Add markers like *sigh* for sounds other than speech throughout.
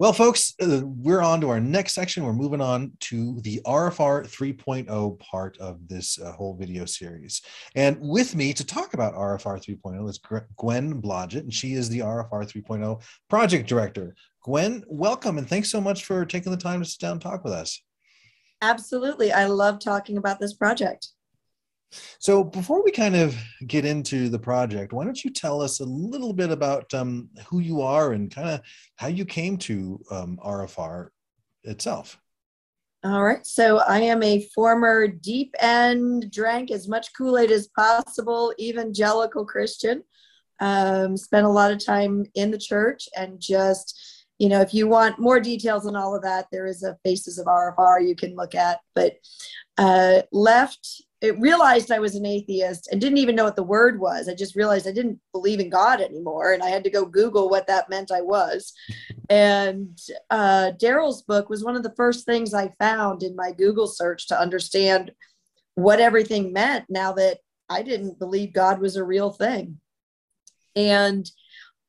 Well, folks, uh, we're on to our next section. We're moving on to the RFR 3.0 part of this uh, whole video series. And with me to talk about RFR 3.0 is Gwen Blodgett, and she is the RFR 3.0 project director. Gwen, welcome, and thanks so much for taking the time to sit down and talk with us. Absolutely. I love talking about this project. So, before we kind of get into the project, why don't you tell us a little bit about um, who you are and kind of how you came to um, RFR itself? All right. So, I am a former deep end, drank as much Kool Aid as possible, evangelical Christian. Um, spent a lot of time in the church and just, you know, if you want more details on all of that, there is a Faces of RFR you can look at. But uh, left it realized I was an atheist and didn't even know what the word was. I just realized I didn't believe in God anymore, and I had to go Google what that meant. I was, *laughs* and uh, Daryl's book was one of the first things I found in my Google search to understand what everything meant. Now that I didn't believe God was a real thing, and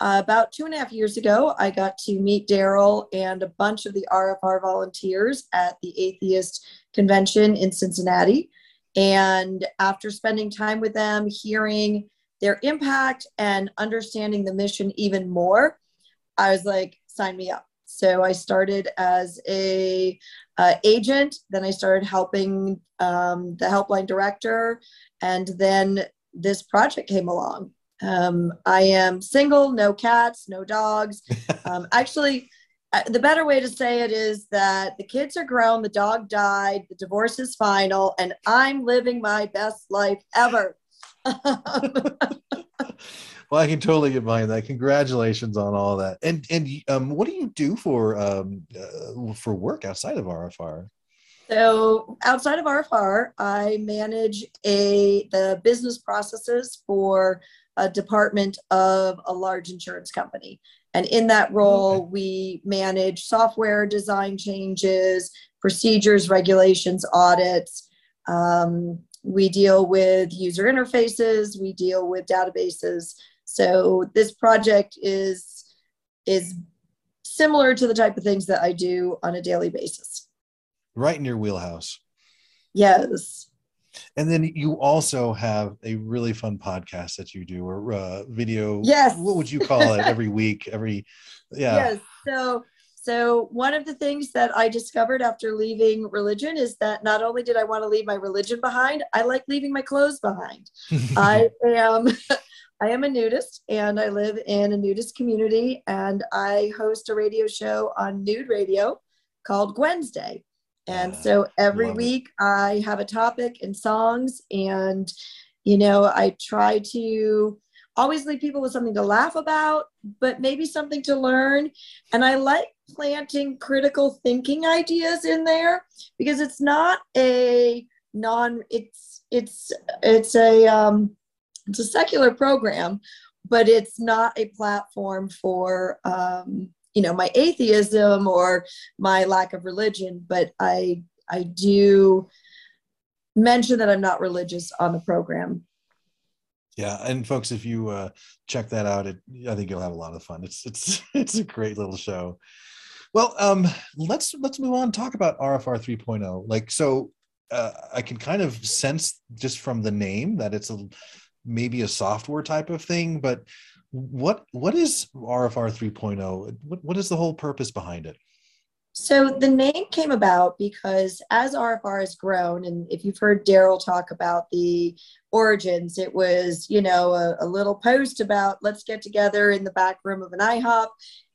uh, about two and a half years ago, I got to meet Daryl and a bunch of the RFR volunteers at the Atheist Convention in Cincinnati and after spending time with them, hearing their impact and understanding the mission even more, I was like, sign me up. So I started as a uh, agent, then I started helping um, the helpline director, and then this project came along. Um, I am single, no cats, no dogs. *laughs* Um, actually, the better way to say it is that the kids are grown, the dog died, the divorce is final, and I'm living my best life ever. *laughs* well, I can totally get behind that. Congratulations on all that. And and um, what do you do for um, uh, for work outside of RFR? So outside of RFR, I manage a the business processes for a department of a large insurance company. And in that role, okay. we manage software design changes, procedures, regulations, audits. Um, we deal with user interfaces, we deal with databases. So this project is, is similar to the type of things that I do on a daily basis. Right in your wheelhouse. Yes. And then you also have a really fun podcast that you do, or uh, video. Yes. What would you call it? Every *laughs* week, every yeah. Yes. So so one of the things that I discovered after leaving religion is that not only did I want to leave my religion behind, I like leaving my clothes behind. *laughs* I am *laughs* I am a nudist and I live in a nudist community and I host a radio show on Nude Radio called Wednesday. And so every week it. I have a topic and songs, and you know, I try to always leave people with something to laugh about, but maybe something to learn. And I like planting critical thinking ideas in there because it's not a non it's it's it's a um it's a secular program but it's not a platform for um you know my atheism or my lack of religion but i i do mention that i'm not religious on the program. Yeah and folks if you uh check that out it, i think you'll have a lot of fun. It's it's *laughs* it's a great little show. Well um let's let's move on talk about rfr 3.0 like so uh, i can kind of sense just from the name that it's a maybe a software type of thing but what what is RFR 3.0? What, what is the whole purpose behind it? So the name came about because as RFR has grown, and if you've heard Daryl talk about the origins, it was, you know, a, a, little post about let's get together in the back room of an IHOP,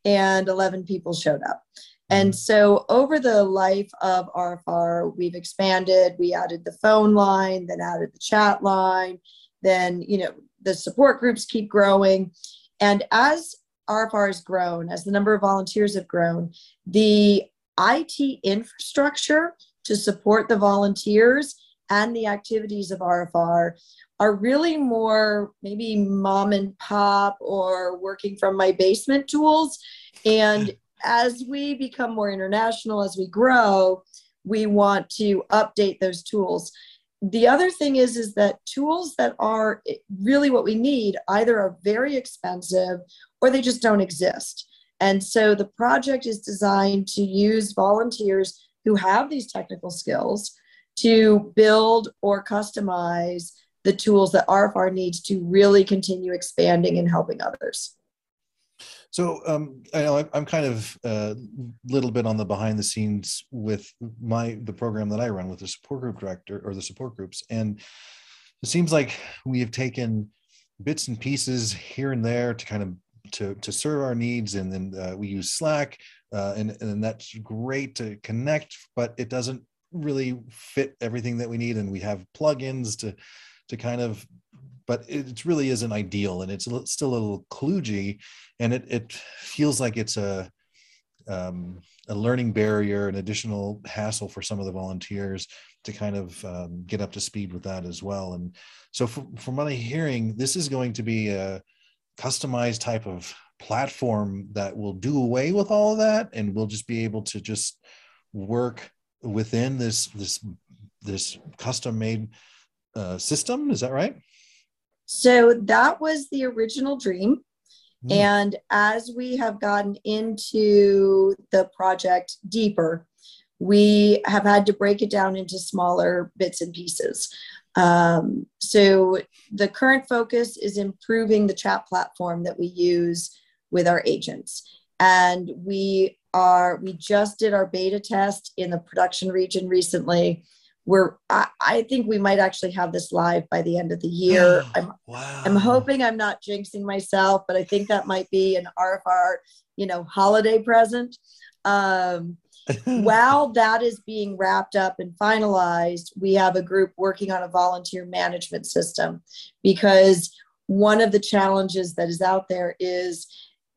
and 11 people showed up. And mm-hmm. so over the life of RFR, we've expanded. We added the phone line, then added the chat line, then, you know, the support groups keep growing. And as RFR has grown, as the number of volunteers have grown, the IT infrastructure to support the volunteers and the activities of RFR are really more maybe mom and pop or working from my basement tools. And as we become more international, as we grow, we want to update those tools the other thing is is that tools that are really what we need either are very expensive or they just don't exist And so the project is designed to use volunteers who have these technical skills to build or customize the tools that RFR needs to really continue expanding and helping others. So um, I know I'm kind of a uh, little bit on the behind the scenes with my the program that I run with the support group director or the support groups, and it seems like we have taken bits and pieces here and there to kind of to to serve our needs, and then uh, we use Slack, uh, and and that's great to connect, but it doesn't really fit everything that we need, and we have plugins to to kind of but it really isn't ideal and it's still a little kludgy and it, it feels like it's a um, a learning barrier an additional hassle for some of the volunteers to kind of um, get up to speed with that as well. And so from, from what i'm hearing this is going to be a customized type of platform that will do away with all of that and we'll just be able to just work within this this this custom made uh, system. Is that right so that was the original dream. Mm. And as we have gotten into the project deeper, we have had to break it down into smaller bits and pieces. Um, so the current focus is improving the chat platform that we use with our agents. And we are, we just did our beta test in the production region recently we're I, I, think we might actually have this live by the end of the year. I'm wow. I'm hoping I'm not jinxing myself, but I think that might be an RFR, you know, holiday present. Um, *laughs* while that is being wrapped up and finalized, we have a group working on a volunteer management system because one of the challenges that is out there is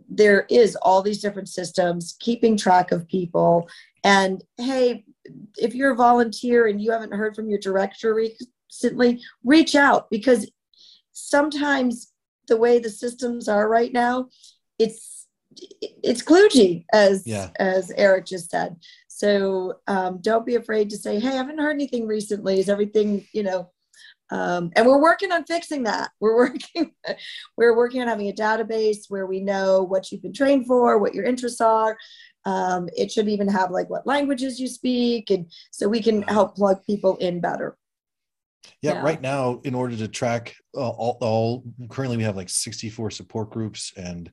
there is all these different systems keeping track of people and hey if you're a volunteer and you haven't heard from your director recently, reach out because sometimes the way the systems are right now, it's it's kludgy, as yeah. as Eric just said. So um, don't be afraid to say, "Hey, I haven't heard anything recently. Is everything you know?" Um, and we're working on fixing that. *laughs* We're working, we're working on having a database where we know what you've been trained for, what your interests are, um, it should even have like what languages you speak, and so we can help plug people in better. Yeah, yeah. right now, in order to track uh, all, all, currently we have like 64 support groups and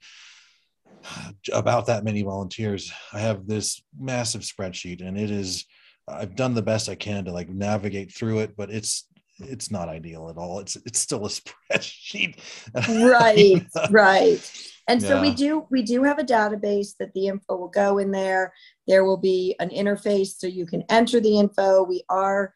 about that many volunteers. I have this massive spreadsheet, and it is I've done the best I can to like navigate through it, but it's it's not ideal at all. It's it's still a *laughs* spreadsheet. Right, *laughs* right. And yeah. so we do we do have a database that the info will go in there. There will be an interface so you can enter the info. We are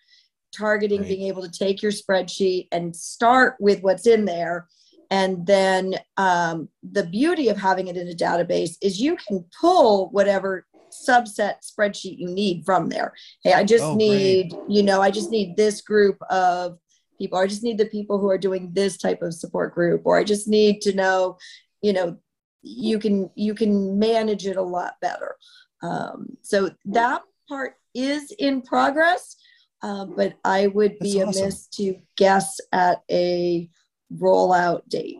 targeting right. being able to take your spreadsheet and start with what's in there. And then um, the beauty of having it in a database is you can pull whatever subset spreadsheet you need from there. Hey, I just oh, need, great. you know, I just need this group of people. I just need the people who are doing this type of support group, or I just need to know, you know you can you can manage it a lot better um, so that part is in progress uh, but i would be That's amiss awesome. to guess at a rollout date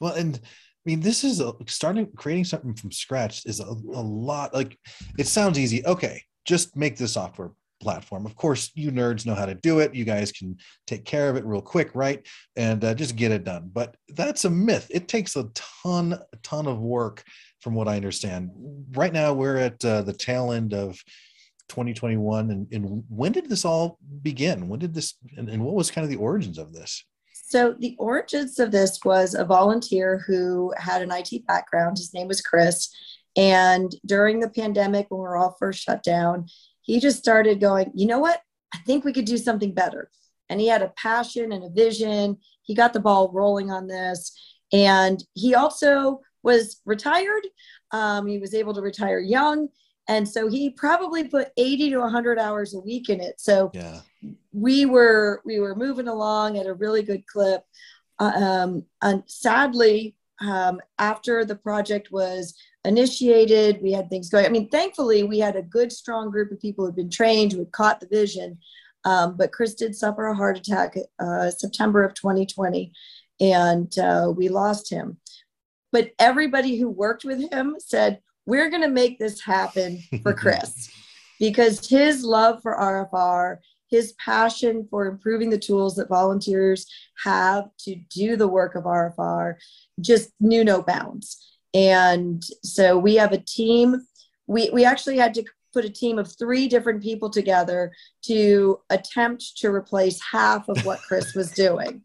well and mean, this is a, starting creating something from scratch is a, a lot. Like, it sounds easy. Okay, just make the software platform. Of course, you nerds know how to do it. You guys can take care of it real quick, right? And uh, just get it done. But that's a myth. It takes a ton, a ton of work, from what I understand. Right now, we're at uh, the tail end of 2021. And, and, when did this all begin? When did this, and, and what was kind of the origins of this? So the origins of this was a volunteer who had an IT background. His name was Chris. And during the pandemic, when we were all first shut down, he just started going, you know what? I think we could do something better. And he had a passion and a vision. He got the ball rolling on this. And he also was retired. Um, he was able to retire young. And so he probably put 80 to 100 hours a week in it. So yeah. we were we were moving along at a really good clip. Uh, um, and sadly, um, after the project was initiated. We had things going. I mean, thankfully, we had a good, strong group of people who'd been trained, who had caught the vision. Um, but Chris did suffer a heart attack uh, September of 2020, and uh, we lost him. But everybody who worked with him said, we're going to make this happen for *laughs* Chris because his love for RFR, his passion for improving the tools that volunteers have to do the work of RFR just knew no bounds. And so we have a team. We, we actually had to put a team of three different people together to attempt to replace half of what Chris was doing.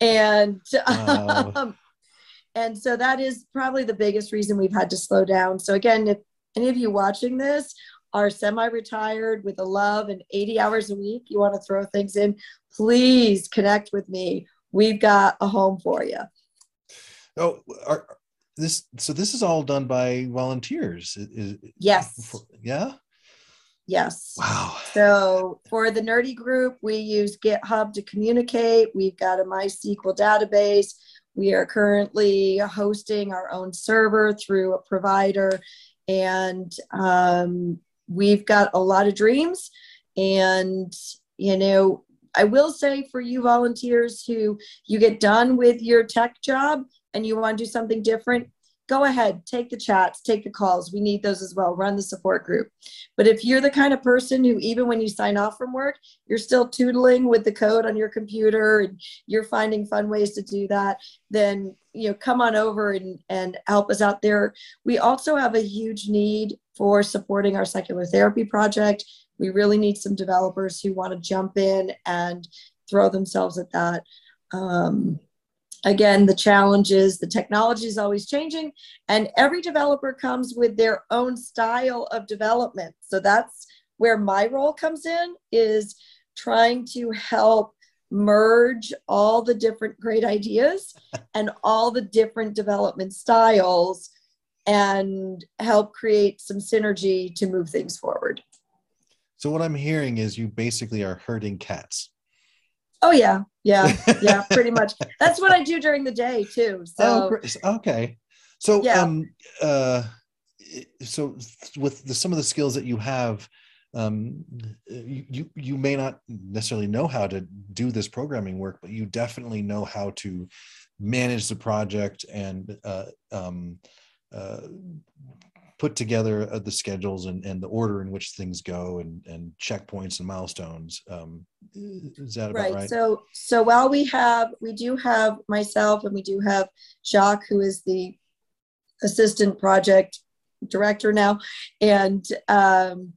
And wow. *laughs* um, and so that is probably the biggest reason we've had to slow down. So again, if any of you watching this are semi-retired with a love and 80 hours a week, you want to throw things in, please connect with me. We've got a home for you. Oh, are, this so this is all done by volunteers. Is, yes. For, yeah. Yes. Wow. So for the nerdy group, we use GitHub to communicate. We've got a MySQL database. We are currently hosting our own server through a provider, and um, we've got a lot of dreams. And, you know, I will say for you volunteers who you get done with your tech job and you want to do something different, go ahead, take the chats, take the calls. We need those as well. Run the support group. But if you're the kind of person who, even when you sign off from work, you're still tootling with the code on your computer and you're finding fun ways to do that, then you know, come on over and, and help us out there. We also have a huge need for supporting our secular therapy project. We really need some developers who want to jump in and throw themselves at that. Um, again, the challenge is the technology is always changing, and every developer comes with their own style of development. So that's where my role comes in is trying to help merge all the different great ideas *laughs* and all the different development styles and help create some synergy to move things forward. So what I'm hearing is you basically are herding cats. Oh yeah, yeah, *laughs* yeah, pretty much. That's what I do during the day too. So oh, okay. So yeah. um uh so with the, some of the skills that you have um, you you may not necessarily know how to do this programming work, but you definitely know how to manage the project and uh, um, uh, put together uh, the schedules and, and the order in which things go and, and checkpoints and milestones. Um, is that right, right? So, so while we have, we do have myself and we do have Jacques, who is the assistant project director now. And um,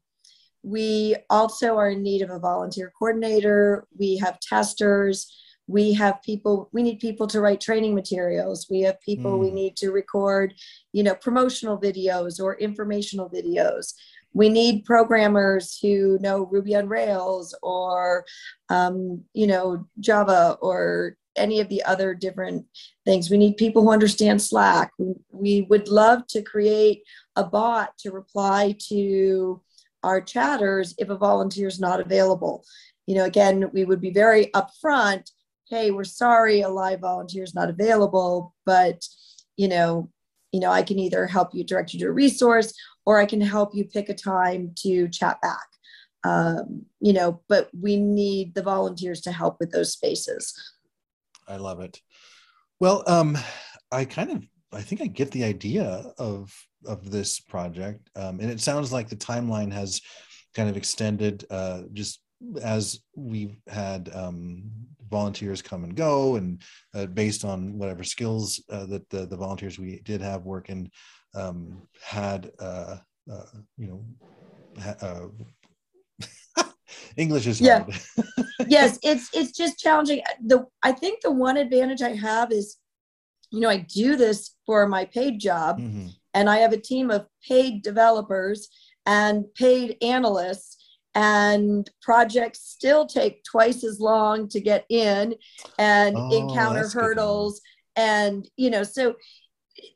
we also are in need of a volunteer coordinator. We have testers we have people we need people to write training materials we have people mm. we hmm. need to record you know promotional videos or informational videos we need programmers who know ruby on rails or um, you know java or any of the other different things we need people who understand slack we, we would love to create a bot to reply to our chatters if a volunteer is not available you know again we would be very upfront hey we're sorry a live volunteer is not available but you know you know i can either help you direct you to a resource or i can help you pick a time to chat back. Um, you know but we need the volunteers to help with those spaces. I love it. Well um i kind of i think i get the idea of of this project um, and it sounds like the timeline has kind of extended uh, just as we've had um, volunteers come and go and uh, based on whatever skills uh, that the, the volunteers we did have working um, had uh, uh you know ha- uh, *laughs* english is yeah. *laughs* yes it's it's just challenging. The i think the one advantage i have is you know i do this for my paid job mm-hmm. and i have a team of paid developers and paid analysts and projects still take twice as long to get in and oh, encounter hurdles and you know so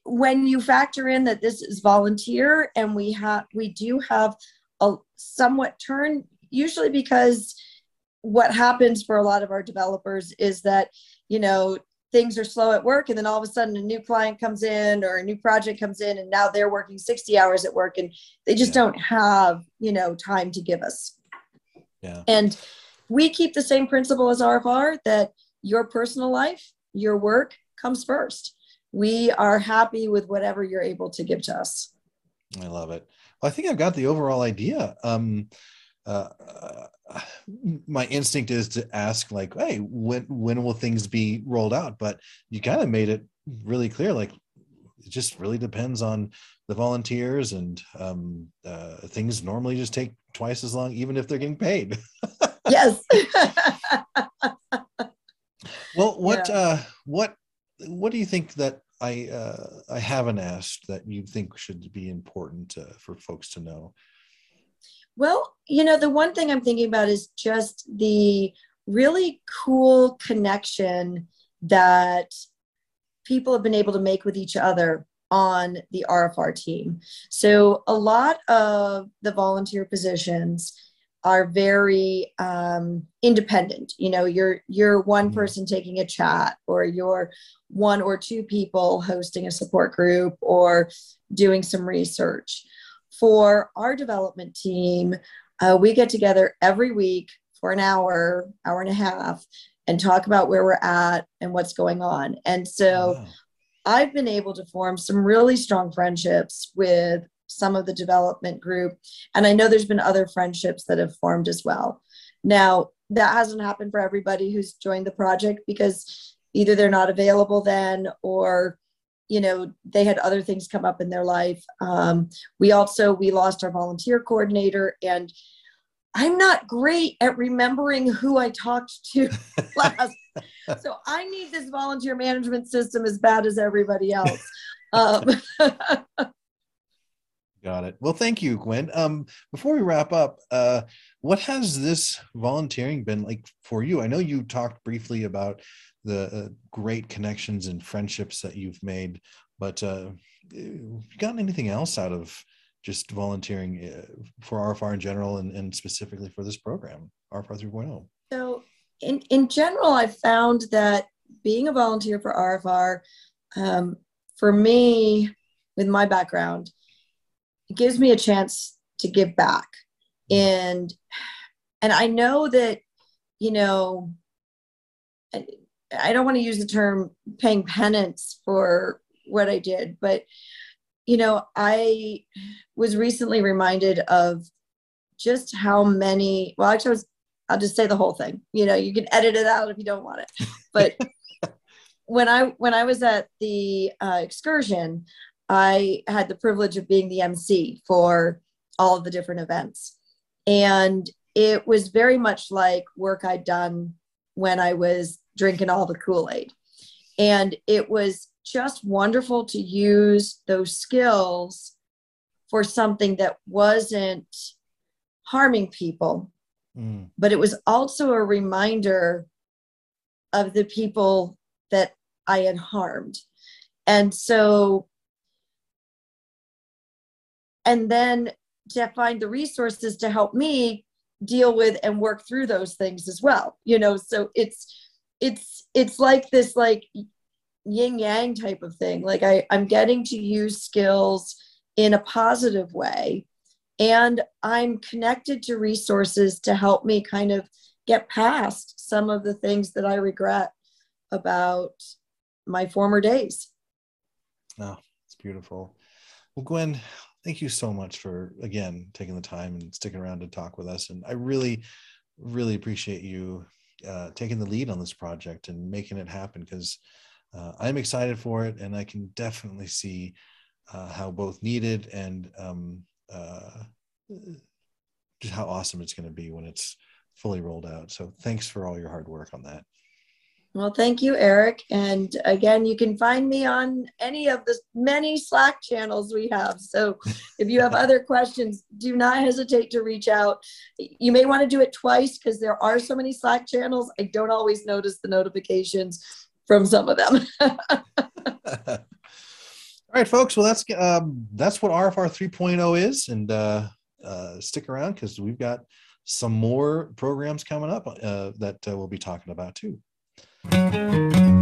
when you factor in that this is volunteer and we have we do have a somewhat turn usually because what happens for a lot of our developers is that you know things are slow at work and then all of a sudden a new client comes in or a new project comes in and now they're working 60 hours at work and they just yeah. don't have you know time to give us yeah and we keep the same principle as rfr that your personal life your work comes first we are happy with whatever you're able to give to us I love it. Well, I think I've got the overall idea. Um, uh, my instinct is to ask like, "Hey, when when will things be rolled out?" But you kind of made it really clear, like it just really depends on the volunteers, and um, uh, things normally just take twice as long, even if they're getting paid. *laughs* yes. well, what yeah. uh, what what do you think that I uh, I haven't asked that you think should be important uh, for folks to know? Well, you know, the one thing I'm thinking about is just the really cool connection that people have been able to make with each other on the RFR team. So a lot of the volunteer positions are very um, independent. You know, you're you're one mm-hmm. person taking a chat, or you're one or two people hosting a support group, or doing some research. For our development team, uh, we get together every week for an hour, hour and a half, and talk about where we're at and what's going on. And so. Wow. I've been able to form some really strong friendships with some of the development group. And I know there's been other friendships that have formed as well. Now, that hasn't happened for everybody who's joined the project because either they're not available then or you know they had other things come up in their life. Um, we also we lost our volunteer coordinator and i'm not great at remembering who i talked to *laughs* last. So i need this volunteer management system as bad as everybody else. Um, *laughs* Got it. Well, thank you, Gwen. Um, before we wrap up, uh, what has this volunteering been like for you? I know you talked briefly about the uh, great connections and friendships that you've made, but uh, you gotten anything else out of just volunteering uh, for RFR in general and, and specifically for this program, RFR 3.0? So, in, in general, I found that being a volunteer for RFR, um, for me, with my background, gives me a chance to give back. And and i know that you know i don't want to use the term paying penance for what i did but you know i was recently reminded of just how many well actually I was i'll just say the whole thing. You know you can edit it out if you don't want it. But *laughs* when i when i was at the uh, excursion I had the privilege of being the MC for all of the different events. And it was very much like work I'd done when I was drinking all the Kool Aid. And it was just wonderful to use those skills for something that wasn't harming people, mm. but it was also a reminder of the people that I had harmed. And so and then to find the resources to help me deal with and work through those things as well you know? So it's it's it's like this like yin yang type of thing. Like i i'm getting to use skills in a positive way and i'm connected to resources to help me kind of get past some of the things that i regret about my former days. Oh it's beautiful. Well gwen thank you so much for again taking the time and sticking around to talk with us and i really really appreciate you uh, taking the lead on this project and making it happen because uh, i'm excited for it and i can definitely see uh, how both needed and um, uh, just how awesome it's going to be when it's fully rolled out. So thanks for all your hard work on that well, thank you, Eric. And again, you can find me on any of the many Slack channels we have. So if you have *laughs* other questions, do not hesitate to reach out. You may want to do it twice because there are so many Slack channels. I don't always notice the notifications from some of them. *laughs* All right, folks. Well, that's um, that's what RFR 3.0 is, and uh, uh, stick around because we've got some more programs coming up uh, that uh, we'll be talking about too. Thank you.